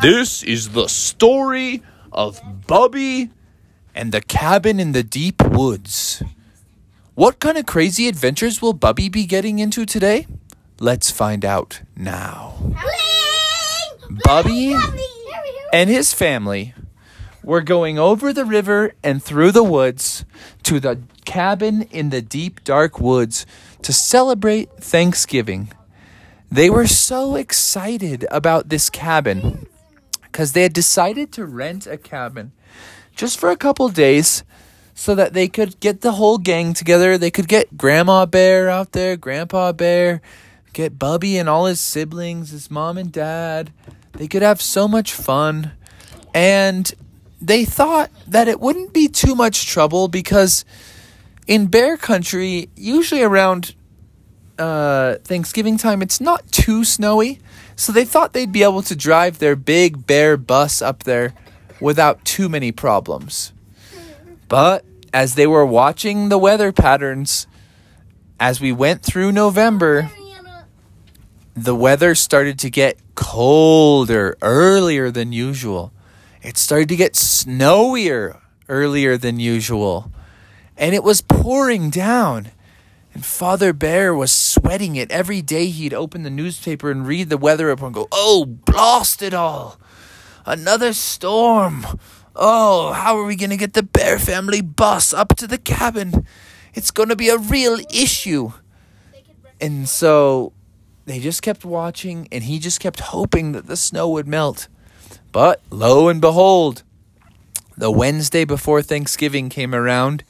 This is the story of Bubby and the cabin in the deep woods. What kind of crazy adventures will Bubby be getting into today? Let's find out now. Bubby and his family were going over the river and through the woods to the cabin in the deep, dark woods to celebrate Thanksgiving. They were so excited about this cabin because they had decided to rent a cabin just for a couple days so that they could get the whole gang together. They could get Grandma Bear out there, Grandpa Bear, get Bubby and all his siblings, his mom and dad. They could have so much fun. And they thought that it wouldn't be too much trouble because in bear country, usually around uh, Thanksgiving time, it's not too snowy. So they thought they'd be able to drive their big bear bus up there without too many problems. But as they were watching the weather patterns, as we went through November, the weather started to get colder earlier than usual. It started to get snowier earlier than usual. And it was pouring down. And Father Bear was sweating it. Every day he'd open the newspaper and read the weather report and go, Oh, blast it all! Another storm! Oh, how are we going to get the Bear family bus up to the cabin? It's going to be a real issue. And so they just kept watching, and he just kept hoping that the snow would melt. But lo and behold, the Wednesday before Thanksgiving came around,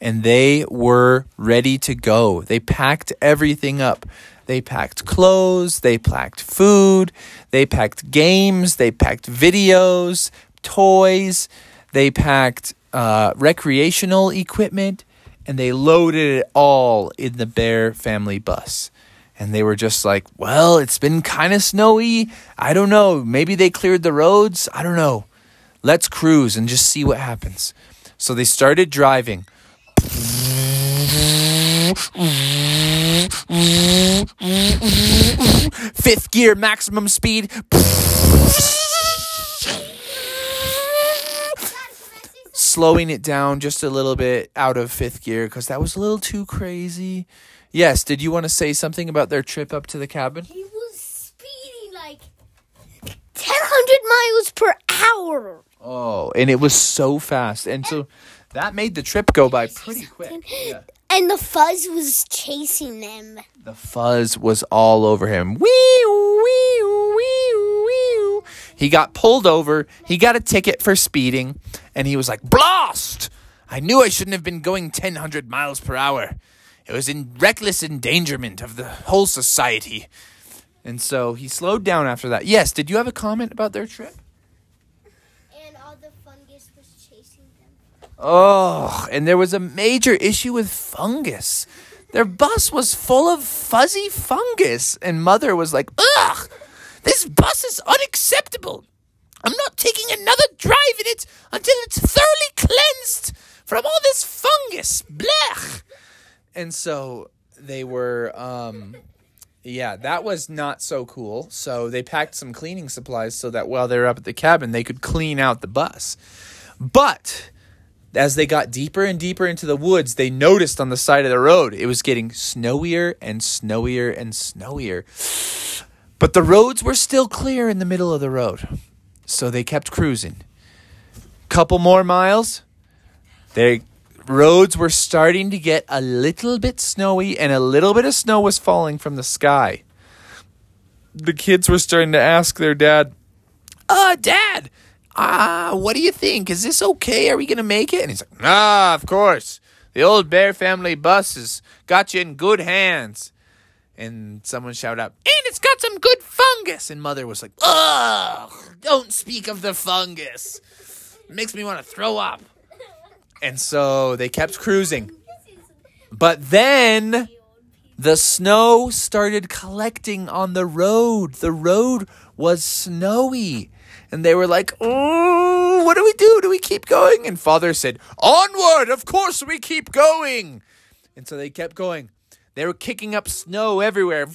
and they were ready to go. They packed everything up. They packed clothes, they packed food, they packed games, they packed videos, toys, they packed uh, recreational equipment, and they loaded it all in the Bear family bus. And they were just like, well, it's been kind of snowy. I don't know. Maybe they cleared the roads. I don't know. Let's cruise and just see what happens. So they started driving. Fifth gear, maximum speed. Slowing it down just a little bit out of fifth gear because that was a little too crazy. Yes, did you want to say something about their trip up to the cabin? He was speeding like 1,000 miles per hour. Oh, and it was so fast. And so that made the trip go by pretty quick. Yeah. And the fuzz was chasing them. The fuzz was all over him. Wee wee wee wee. He got pulled over. He got a ticket for speeding, and he was like, "Blast! I knew I shouldn't have been going 1,000 miles per hour. It was in reckless endangerment of the whole society." And so he slowed down after that. Yes. Did you have a comment about their trip? And all the fungus was chasing them. Oh, and there was a major issue with fungus. Their bus was full of fuzzy fungus, and Mother was like, Ugh, this bus is unacceptable. I'm not taking another drive in it until it's thoroughly cleansed from all this fungus. Blech. And so they were, um, yeah, that was not so cool. So they packed some cleaning supplies so that while they were up at the cabin, they could clean out the bus. But as they got deeper and deeper into the woods, they noticed on the side of the road it was getting snowier and snowier and snowier. But the roads were still clear in the middle of the road. So they kept cruising. Couple more miles. Their roads were starting to get a little bit snowy and a little bit of snow was falling from the sky. The kids were starting to ask their dad, "Uh, dad, ah, what do you think? Is this okay? Are we gonna make it? And he's like, Nah, of course. The old Bear family bus has got you in good hands. And someone shouted out, And it's got some good fungus. And mother was like, Ugh, don't speak of the fungus. Makes me want to throw up. And so they kept cruising. But then the snow started collecting on the road. The road was snowy. And they were like, Oh, what do we do? Do we keep going? And father said, Onward! Of course we keep going. And so they kept going. They were kicking up snow everywhere.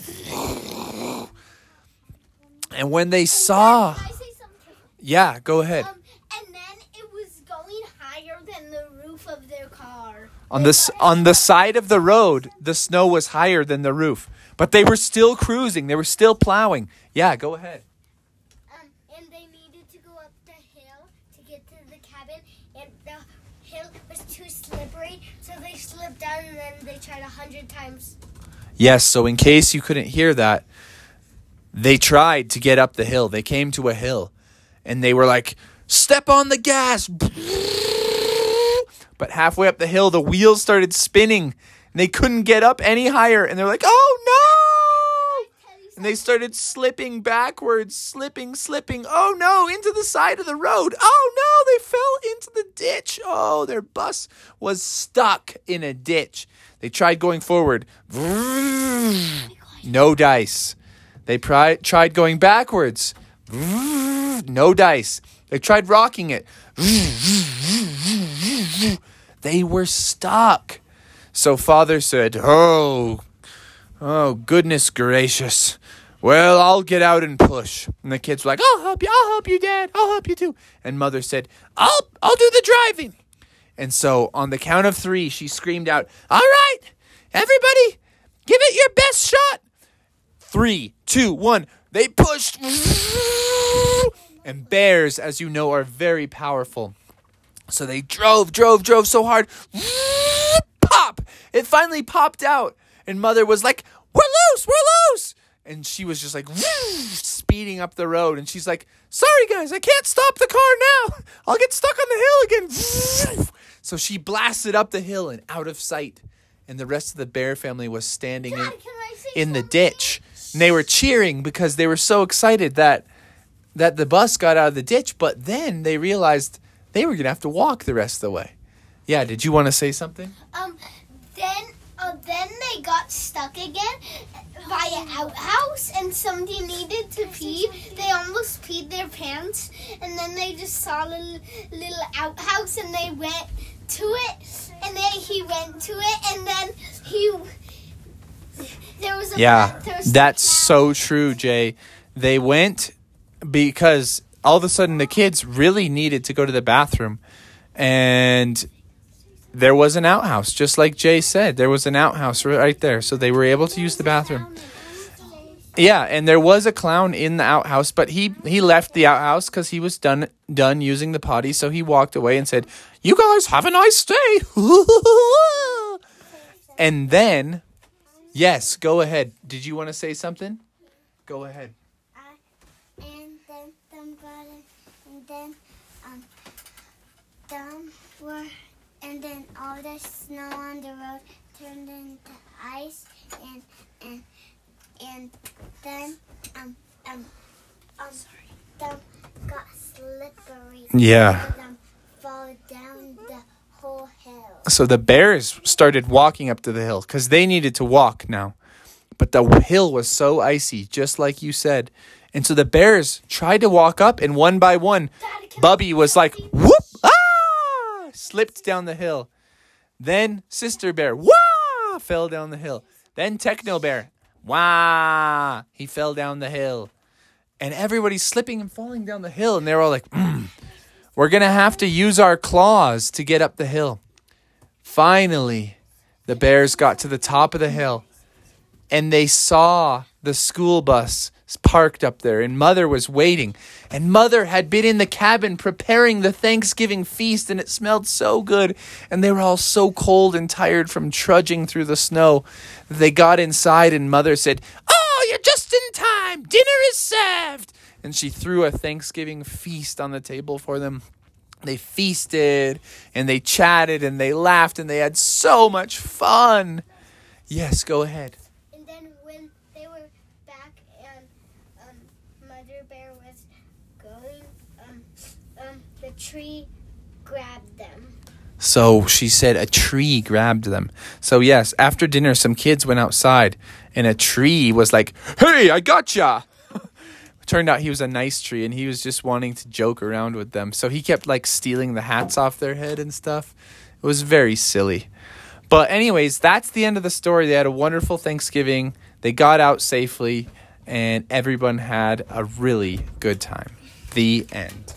And when they saw, Can I say something? Yeah, go ahead. Um, and then it was going higher than the roof of their car. On the on the side of the road, the snow was higher than the roof, but they were still cruising. They were still plowing. Yeah, go ahead. Um, and they needed to go up the hill to get to the cabin, and the hill was too slippery, so they slipped down, and then they tried a hundred times. Yes, so in case you couldn't hear that, they tried to get up the hill. They came to a hill and they were like, "Step on the gas." But halfway up the hill, the wheels started spinning and they couldn't get up any higher and they're like, "Oh no!" And they started slipping backwards, slipping, slipping. Oh no, into the side of the road. Oh no, they fell into the ditch. Oh, their bus was stuck in a ditch. They tried going forward. No dice. They tried going backwards. No dice. They tried rocking it. They were stuck. So father said, "Oh, oh goodness gracious. Well, I'll get out and push." And the kids were like, "I'll help you. I'll help you, Dad. I'll help you too." And mother said, "I'll I'll do the driving." And so on the count of 3, she screamed out, "All right. Everybody, give it your best shot." Three, two, one. They pushed. And bears, as you know, are very powerful. So they drove, drove, drove so hard. Pop! It finally popped out. And mother was like, We're loose, we're loose. And she was just like speeding up the road. And she's like, Sorry, guys, I can't stop the car now. I'll get stuck on the hill again. So she blasted up the hill and out of sight. And the rest of the bear family was standing in Dad, can I say in the ditch. And they were cheering because they were so excited that that the bus got out of the ditch, but then they realized they were gonna have to walk the rest of the way. Yeah, did you want to say something? Um, then, uh, then they got stuck again by an outhouse, and somebody needed to pee. They almost peed their pants, and then they just saw a little, little outhouse, and they went to it, and then he went to it, and then he. There was a Yeah, there was that's so true, Jay. They went because all of a sudden the kids really needed to go to the bathroom, and there was an outhouse, just like Jay said. There was an outhouse right there, so they were able to use the bathroom. Yeah, and there was a clown in the outhouse, but he he left the outhouse because he was done done using the potty. So he walked away and said, "You guys have a nice day." and then, yes, go ahead. Did you want to say something? Go ahead. and then them button, and then um, them were, and then all the snow on the road turned into ice, and and and then um um um them got slippery. Yeah. And them fall down the. So the bears started walking up to the hill because they needed to walk now. But the hill was so icy, just like you said. And so the bears tried to walk up, and one by one, Daddy, Bubby was like, whoop, slipped down the hill. Then Sister Bear, wah, fell down the hill. Then Techno Bear, wah, he fell down the hill. And everybody's slipping and falling down the hill, and they're all like, mm, we're going to have to use our claws to get up the hill. Finally, the bears got to the top of the hill and they saw the school bus parked up there and mother was waiting. And mother had been in the cabin preparing the thanksgiving feast and it smelled so good. And they were all so cold and tired from trudging through the snow. They got inside and mother said oh you're just in time. Dinner is served. And she threw a thanksgiving feast on the table for them. They feasted and they chatted and they laughed and they had so much fun. Yes go ahead. And then when they were back Mother Bear was going, um, um, the tree grabbed them. So she said a tree grabbed them. So, yes, after dinner, some kids went outside and a tree was like, Hey, I gotcha. Turned out he was a nice tree and he was just wanting to joke around with them. So he kept like stealing the hats off their head and stuff. It was very silly. But, anyways, that's the end of the story. They had a wonderful Thanksgiving. They got out safely and everyone had a really good time. The end.